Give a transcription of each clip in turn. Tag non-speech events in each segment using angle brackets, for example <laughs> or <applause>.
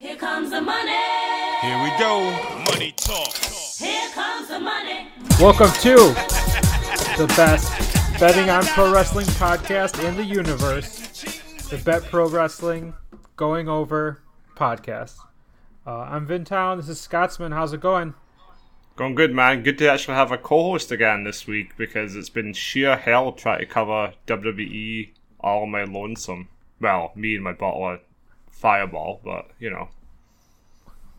Here comes the money. Here we go. Money talk. Here comes the money. Welcome to the best betting on pro wrestling podcast in the universe, the Bet Pro Wrestling Going Over podcast. Uh, I'm Vintown. This is Scotsman. How's it going? Going good, man. Good to actually have a co-host again this week because it's been sheer hell trying to cover WWE all my lonesome. Well, me and my bottle of Fireball, but you know.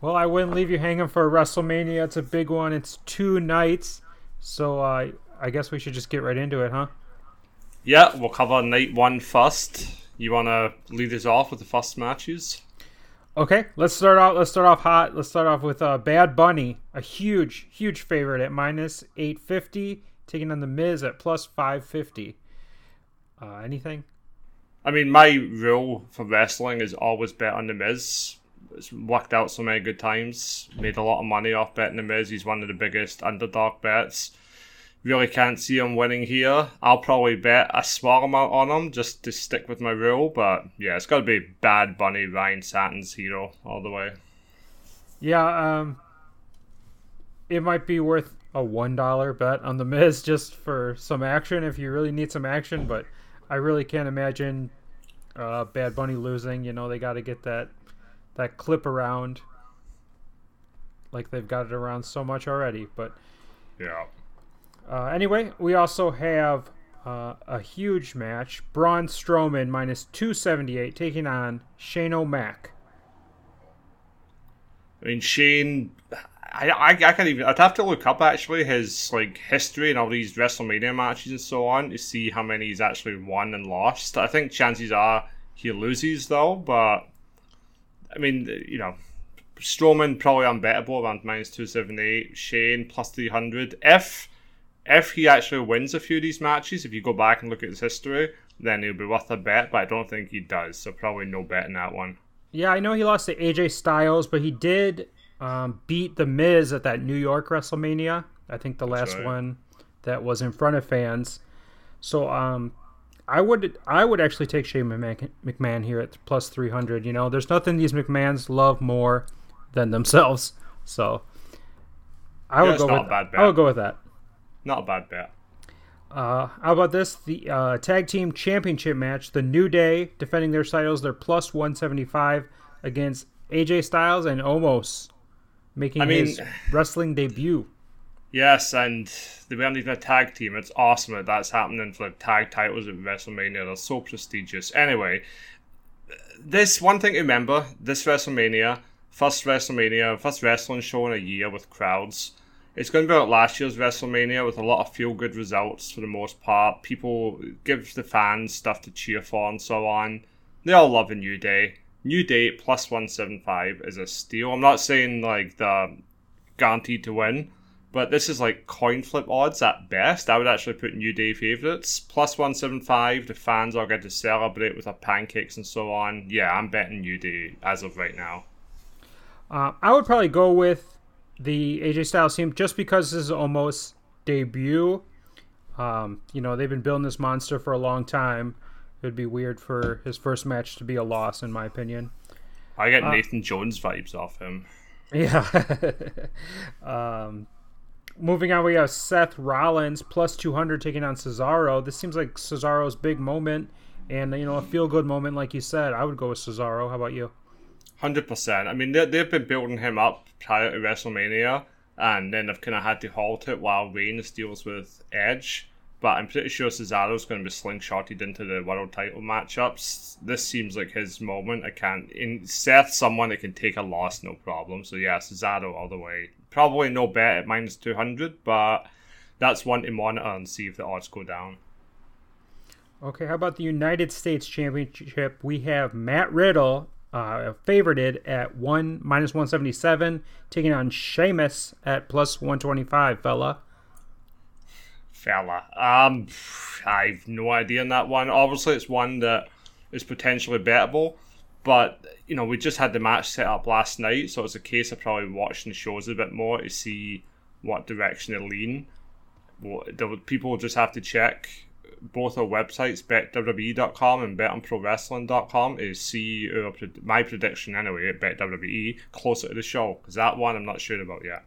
Well, I wouldn't leave you hanging for WrestleMania. It's a big one. It's two nights, so uh, I guess we should just get right into it, huh? Yeah, we'll cover night one first. You want to lead us off with the first matches? Okay, let's start off. Let's start off hot. Let's start off with uh, Bad Bunny, a huge, huge favorite at minus eight fifty, taking on the Miz at plus five fifty. Uh, anything? I mean, my rule for wrestling is always bet on the Miz. It's worked out so many good times. Made a lot of money off betting the Miz. He's one of the biggest underdog bets. Really can't see him winning here. I'll probably bet a small amount on him just to stick with my rule. But yeah, it's got to be Bad Bunny, Ryan Satin's hero all the way. Yeah, um, it might be worth a one dollar bet on the Miz just for some action if you really need some action. But I really can't imagine uh, Bad Bunny losing. You know, they got to get that that clip around, like they've got it around so much already. But Yeah. uh, anyway, we also have uh, a huge match: Braun Strowman minus two seventy eight taking on Shane O'Mac. I mean, Shane, I, I, I can't even. I'd have to look up actually his like history and all these WrestleMania matches and so on to see how many he's actually won and lost. I think chances are he loses though, but I mean, you know, Strowman probably unbettable around minus two seventy eight. Shane plus three hundred. If if he actually wins a few of these matches, if you go back and look at his history, then he'll be worth a bet. But I don't think he does, so probably no bet in that one. Yeah, I know he lost to AJ Styles, but he did um, beat The Miz at that New York WrestleMania. I think the last right. one that was in front of fans. So um, I would I would actually take Shane McMahon, here at plus three hundred. You know, there's nothing these McMahons love more than themselves. So I Yeah, would go with a bad bet. I would go with that. Not a bad bet. Uh, how about this? The uh, tag team championship match. The New Day defending their titles. They're plus 175 against AJ Styles and Omos, making I mean- his wrestling debut. Yes, and they weren't even a tag team. It's awesome that that's happening for the tag titles at WrestleMania. They're so prestigious. Anyway, this one thing to remember: this WrestleMania, first WrestleMania, first wrestling show in a year with crowds. It's going to be like last year's WrestleMania with a lot of feel good results for the most part. People give the fans stuff to cheer for and so on. They all love a New Day. New Day plus 175 is a steal. I'm not saying like the guaranteed to win, but this is like coin flip odds at best. I would actually put New Day favourites. Plus 175, the fans are going to celebrate with their pancakes and so on. Yeah, I'm betting New Day as of right now. Uh, I would probably go with the AJ Styles team just because this is almost debut. Um, you know, they've been building this monster for a long time. It would be weird for his first match to be a loss, in my opinion. I get Nathan Jones vibes off him. Yeah. <laughs> um, moving on, we have Seth Rollins plus 200 taking on Cesaro. This seems like Cesaro's big moment and, you know, a feel good moment, like you said. I would go with Cesaro. How about you? Hundred percent. I mean, they, they've been building him up prior to WrestleMania, and then they've kind of had to halt it while Reigns deals with Edge. But I'm pretty sure Cesaro's going to be slingshotted into the world title matchups. This seems like his moment. I can't. In Seth, someone that can take a loss, no problem. So yeah, Cesaro all the way. Probably no bet at minus two hundred, but that's one to monitor and see if the odds go down. Okay, how about the United States Championship? We have Matt Riddle, uh, favorited at one minus 177, taking on Sheamus at plus 125, fella. Fella. Um, I've no idea on that one. Obviously, it's one that is potentially bettable, but you know, we just had the match set up last night, so it's a case of probably watching the shows a bit more to see what direction they lean. Well, people just have to check both our websites, betwwe.com and betonprowrestling.com, is see our, my prediction anyway at betwwe closer to the show because that one I'm not sure about yet.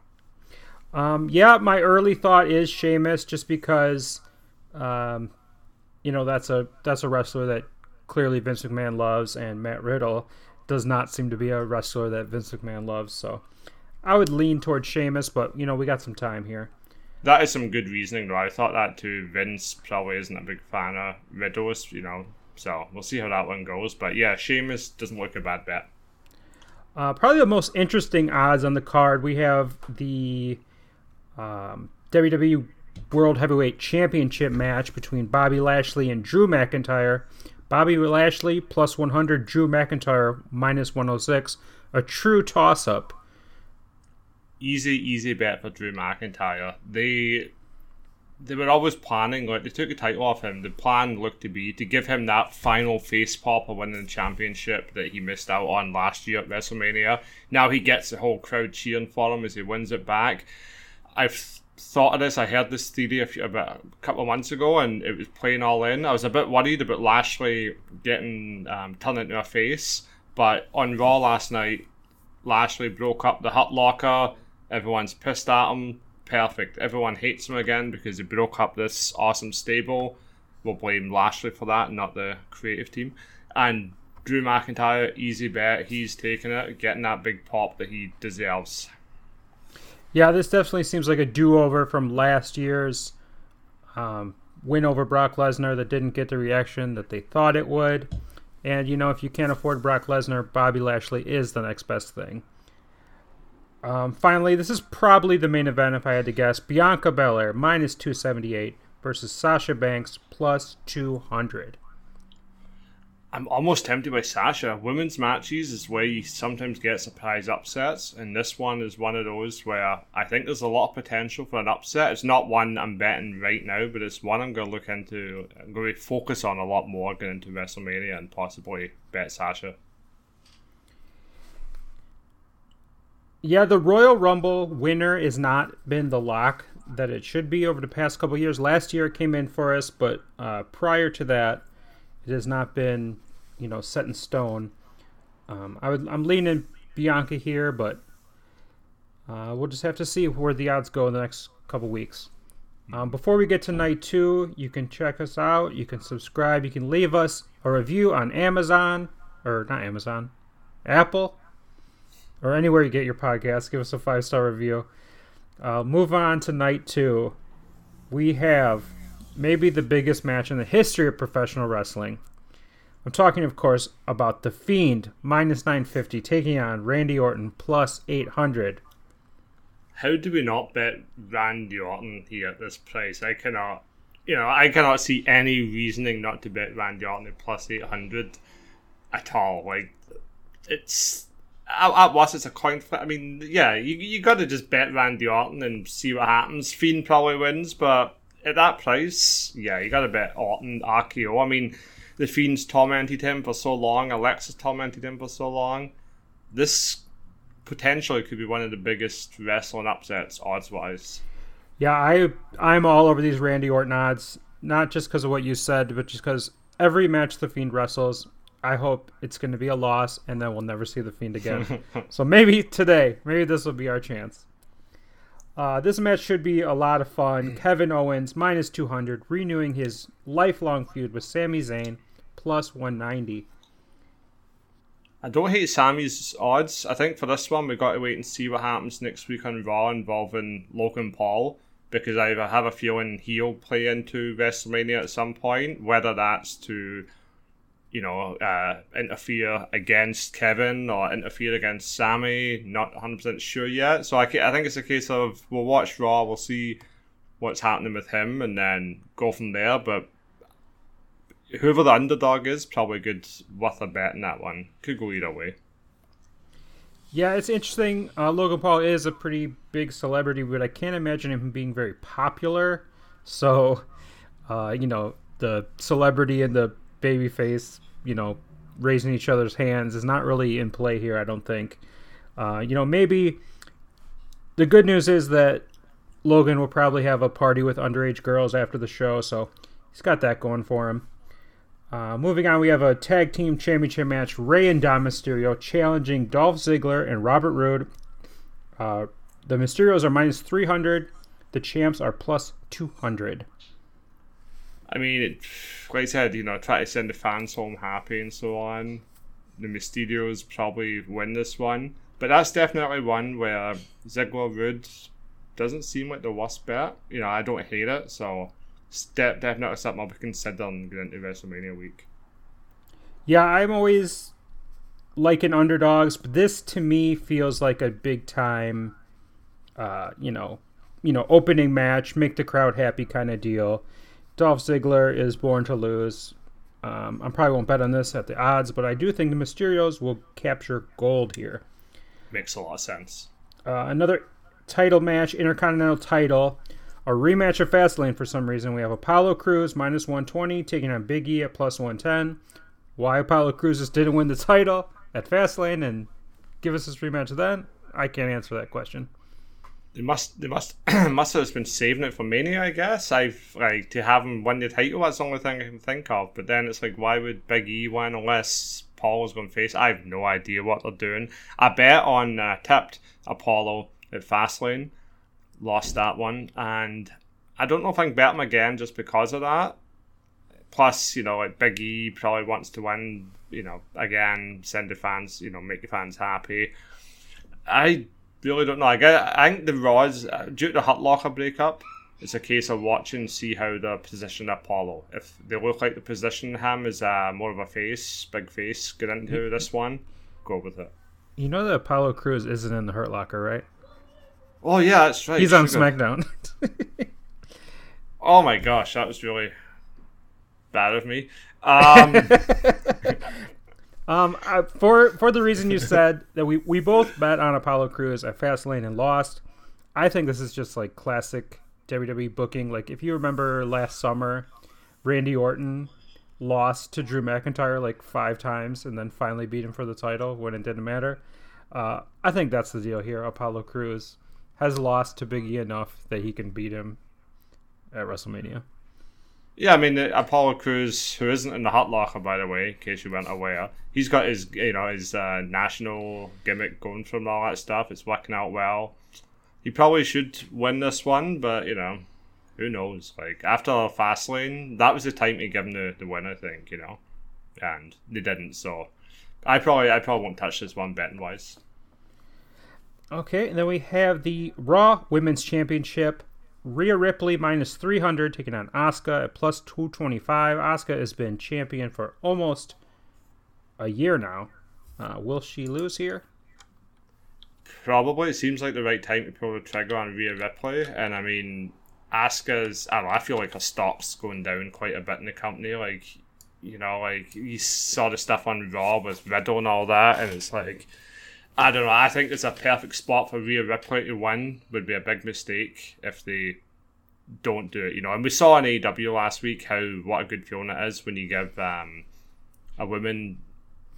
Um, yeah, my early thought is Sheamus, just because, um, you know, that's a that's a wrestler that clearly Vince McMahon loves, and Matt Riddle does not seem to be a wrestler that Vince McMahon loves. So, I would lean towards Sheamus, but you know, we got some time here. That is some good reasoning, though. I thought that too. Vince probably isn't a big fan of Riddles, you know, so we'll see how that one goes. But yeah, Sheamus doesn't look a bad bet. Uh, probably the most interesting odds on the card, we have the um, WWE World Heavyweight Championship match between Bobby Lashley and Drew McIntyre. Bobby Lashley plus 100, Drew McIntyre minus 106. A true toss up. Easy, easy bet for Drew McIntyre. They they were always planning, like they took the title off him. The plan looked to be to give him that final face pop of winning the championship that he missed out on last year at WrestleMania. Now he gets the whole crowd cheering for him as he wins it back. I've thought of this. I heard this theory a, few, about a couple of months ago, and it was playing all in. I was a bit worried about Lashley getting um, turned into a face, but on Raw last night, Lashley broke up the Hurt Locker. Everyone's pissed at him. Perfect. Everyone hates him again because he broke up this awesome stable. We'll blame Lashley for that, not the creative team. And Drew McIntyre, easy bet. He's taking it, getting that big pop that he deserves. Yeah, this definitely seems like a do over from last year's um, win over Brock Lesnar that didn't get the reaction that they thought it would. And, you know, if you can't afford Brock Lesnar, Bobby Lashley is the next best thing. Um, finally, this is probably the main event if I had to guess. Bianca Belair minus 278 versus Sasha Banks plus 200. I'm almost tempted by Sasha. Women's matches is where you sometimes get surprise upsets, and this one is one of those where I think there's a lot of potential for an upset. It's not one I'm betting right now, but it's one I'm going to look into. I'm going to focus on a lot more going into WrestleMania and possibly bet Sasha. Yeah, the Royal Rumble winner has not been the lock that it should be over the past couple years. Last year it came in for us, but uh, prior to that, it has not been, you know, set in stone. Um, I would, I'm leaning Bianca here, but uh, we'll just have to see where the odds go in the next couple weeks. Um, before we get to night two, you can check us out. You can subscribe. You can leave us a review on Amazon, or not Amazon, Apple, or anywhere you get your podcast. Give us a five star review. Uh, move on to night two. We have maybe the biggest match in the history of professional wrestling. I'm talking, of course, about The Fiend, minus 950, taking on Randy Orton, plus 800. How do we not bet Randy Orton here at this price? I cannot, you know, I cannot see any reasoning not to bet Randy Orton at plus 800 at all. Like, it's at, worst, it's a coin flip. I mean, yeah, you you got to just bet Randy Orton and see what happens. Fiend probably wins, but at that price, yeah, you got to bet Orton RKO. I mean, the Fiend's tormented him for so long. Alexa's tormented him for so long. This potentially could be one of the biggest wrestling upsets odds wise. Yeah, I I'm all over these Randy Orton odds, not just because of what you said, but just because every match the Fiend wrestles, I hope it's going to be a loss, and then we'll never see the Fiend again. <laughs> so maybe today, maybe this will be our chance. Uh, this match should be a lot of fun. Kevin Owens minus 200, renewing his lifelong feud with Sami Zayn plus 190. I don't hate Sami's odds. I think for this one, we've got to wait and see what happens next week on Raw involving Logan Paul because I have a feeling he'll play into WrestleMania at some point, whether that's to, you know, uh, interfere against Kevin or interfere against Sammy. Not 100% sure yet. So I, I think it's a case of we'll watch Raw, we'll see what's happening with him, and then go from there. But whoever the underdog is, probably good, worth a bet in that one. Could go either way. Yeah, it's interesting. Uh, Logan Paul is a pretty big celebrity, but I can't imagine him being very popular. So, uh, you know, the celebrity and the babyface, you know, raising each other's hands is not really in play here, I don't think. Uh, you know, maybe the good news is that Logan will probably have a party with underage girls after the show, so he's got that going for him. Uh, moving on, we have a tag team championship match: Rey and Dom Mysterio challenging Dolph Ziggler and Robert Roode. Uh, the Mysterios are minus 300. The champs are plus 200. I mean, it, like I said, you know, try to send the fans home happy and so on. The Mysterios probably win this one, but that's definitely one where Ziggler Roode doesn't seem like the worst bet. You know, I don't hate it, so de- definitely something I'll be considering going into WrestleMania week. Yeah, I'm always liking underdogs, but this to me feels like a big time, uh, you know, you know, opening match, make the crowd happy kind of deal. Dolph Ziggler is born to lose. Um, I probably won't bet on this at the odds, but I do think the Mysterios will capture gold here. Makes a lot of sense. Uh, another title match, Intercontinental title, a rematch of Fastlane for some reason. We have Apollo Crews minus 120 taking on Big E at plus 110. Why Apollo Crews just didn't win the title at Fastlane and give us this rematch then? I can't answer that question. They must, they must, <clears throat> must have been saving it for Mania, I guess. I've like to have him win the title. That's the only thing I can think of. But then it's like, why would Big E win unless Paul is going to face? I have no idea what they're doing. I bet on uh, tipped Apollo at Fastlane, lost that one, and I don't know if I can bet him again just because of that. Plus, you know, like Big E probably wants to win. You know, again, send the fans, you know, make the fans happy. I really don't know. I, get, I think the Raws, uh, due to the Hurt Locker breakup, it's a case of watching, see how they position Apollo. If they look like the position him is uh, more of a face, big face, get into this one, go with it. You know that Apollo Crews isn't in the Hurt Locker, right? Oh yeah, that's right. He's on SmackDown. Oh my gosh, that was really bad of me. Um, <laughs> Um, uh, for for the reason you said that we we both bet on Apollo Crews at Fastlane and lost. I think this is just like classic WWE booking. Like if you remember last summer, Randy Orton lost to Drew McIntyre like five times and then finally beat him for the title when it didn't matter. Uh, I think that's the deal here. Apollo Crews has lost to Big E enough that he can beat him at WrestleMania. yeah, I mean Apollo Crews, who isn't in the Hurt Locker, by the way, in case you weren't aware, he's got his you know his uh, national gimmick going from all that stuff. It's working out well. He probably should win this one, but you know, who knows? Like after Fastlane, that was the time to give him the, the win, I think. You know, and they didn't. So I probably I probably won't touch this one betting wise. Okay, and then we have the Raw Women's Championship. Rhea Ripley minus 300 taking on Asuka at plus 225. Asuka has been champion for almost a year now. Uh, will she lose here? Probably. It seems like the right time to pull the trigger on Rhea Ripley. And I mean, Asuka's, I don't know, I feel like her stock's going down quite a bit in the company. Like, you know, like you saw the stuff on Raw with Riddle and all that. And it's like, I don't know. I think it's a perfect spot for Rhea Ripley to win. Would be a big mistake if they don't do it, you know. And we saw on AEW last week how what a good feeling it is when you give um, a woman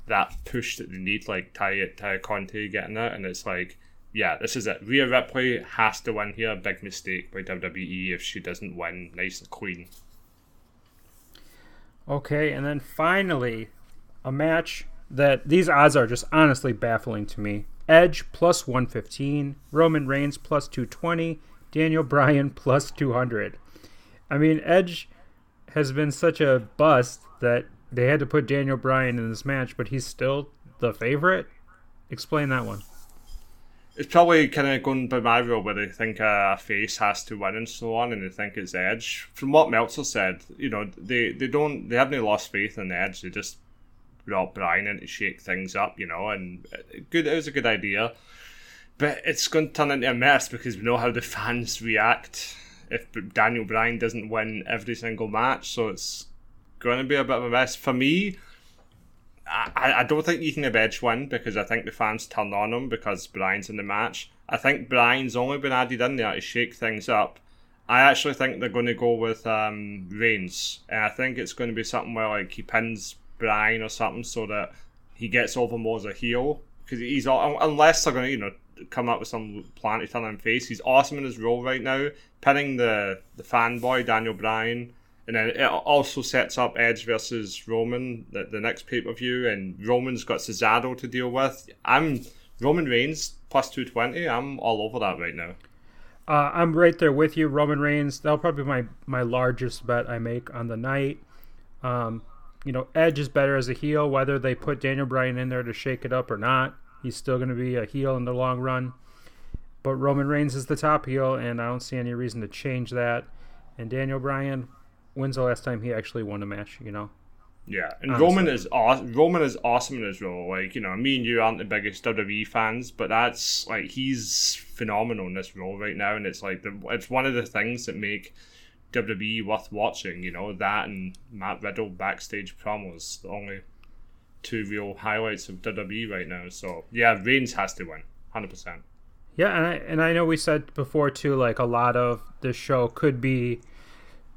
that push that they need, like Ty Ty Conti getting it, and it's like, yeah, this is it. Rhea Ripley has to win here. Big mistake by WWE if she doesn't win, nice and clean. Okay, and then finally, a match that these odds are just honestly baffling to me. Edge plus 115, Roman Reigns plus 220, Daniel Bryan <laughs> plus 200. I mean, Edge has been such a bust that they had to put Daniel Bryan in this match, but he's still the favorite. Explain that one. It's probably kind of going by my rule where they think a face has to win and so on, and they think it's Edge. From what Meltzer said, you know, they, they don't they haven't lost faith in Edge. They just brought Bryan in to shake things up, you know, and good. It was a good idea, but it's going to turn into a mess because we know how the fans react if Daniel Bryan doesn't win every single match. So it's going to be a bit of a mess for me. I, I don't think you can have Edge win because I think the fans turn on him because Bryan's in the match. I think Bryan's only been added in there to shake things up. I actually think they're going to go with um, Reigns, and I think it's going to be something where like he pins Bryan or something so that he gets over more as a heel because he's unless they're to you know come up with some plan to turn him face. He's awesome in his role right now, pinning the the fanboy Daniel Bryan And then it also sets up Edge versus Roman, the, the next pay per view, and Roman's got Cesaro to deal with. I'm Roman Reigns plus 220. I'm all over that right now. Uh, I'm right there with you, Roman Reigns. That'll probably be my my largest bet I make on the night. Um, you know, Edge is better as a heel, whether they put Daniel Bryan in there to shake it up or not. He's still going to be a heel in the long run. But Roman Reigns is the top heel, and I don't see any reason to change that. And Daniel Bryan, when's the last time he actually won a match? You know, Yeah, and Honestly. Roman is aw- Roman is awesome in his role. Like you know, me and you aren't the biggest WWE fans, but that's like he's phenomenal in this role right now, and it's like the, it's one of the things that make WWE worth watching. You know that and Matt Riddle backstage promos, the only two real highlights of WWE right now. So yeah, Reigns has to win, hundred percent. Yeah, and I and I know we said before too, like a lot of this show could be,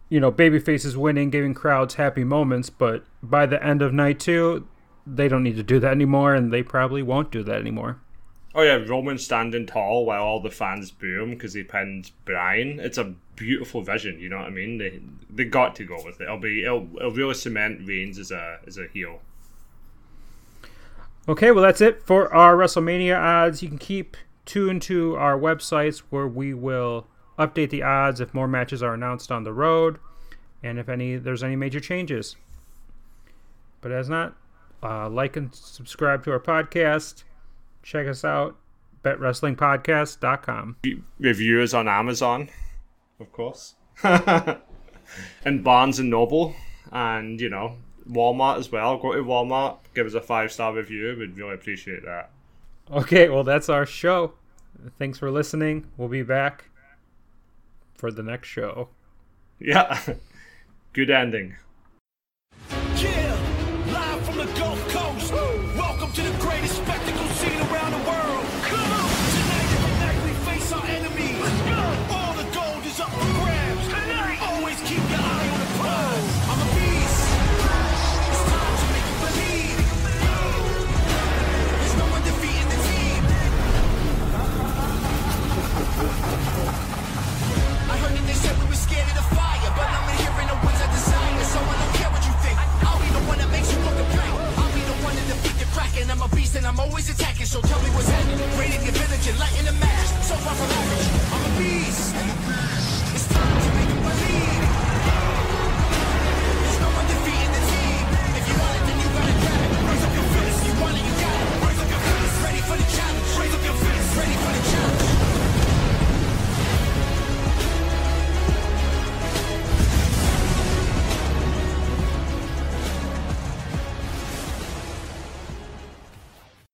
you know, baby faces winning, giving crowds happy moments, but by the end of night two, they don't need to do that anymore, and they probably won't do that anymore. Oh yeah, Roman standing tall while all the fans boo him because he pinned Bryan. It's a beautiful vision. You know what I mean? They they got to go with it. It'll be it'll, it'll really cement Reigns as a as a heel. Okay, well that's it for our WrestleMania odds. You can keep tuned to our websites where we will update the odds if more matches are announced on the road, and if any there's any major changes. But as not, uh, like and subscribe to our podcast. Check us out, betwrestlingpodcast.com. Reviewers on Amazon, of course, <laughs> and Barnes and Noble, and you know Walmart as well. Go to Walmart, give us a five star review. We'd really appreciate that. Okay, well that's our show. Thanks for listening. We'll be back for the next show. Yeah, <laughs> good ending. So tell me what's happening. Raiding your village and lighting the match. So far from average. I'm a beast.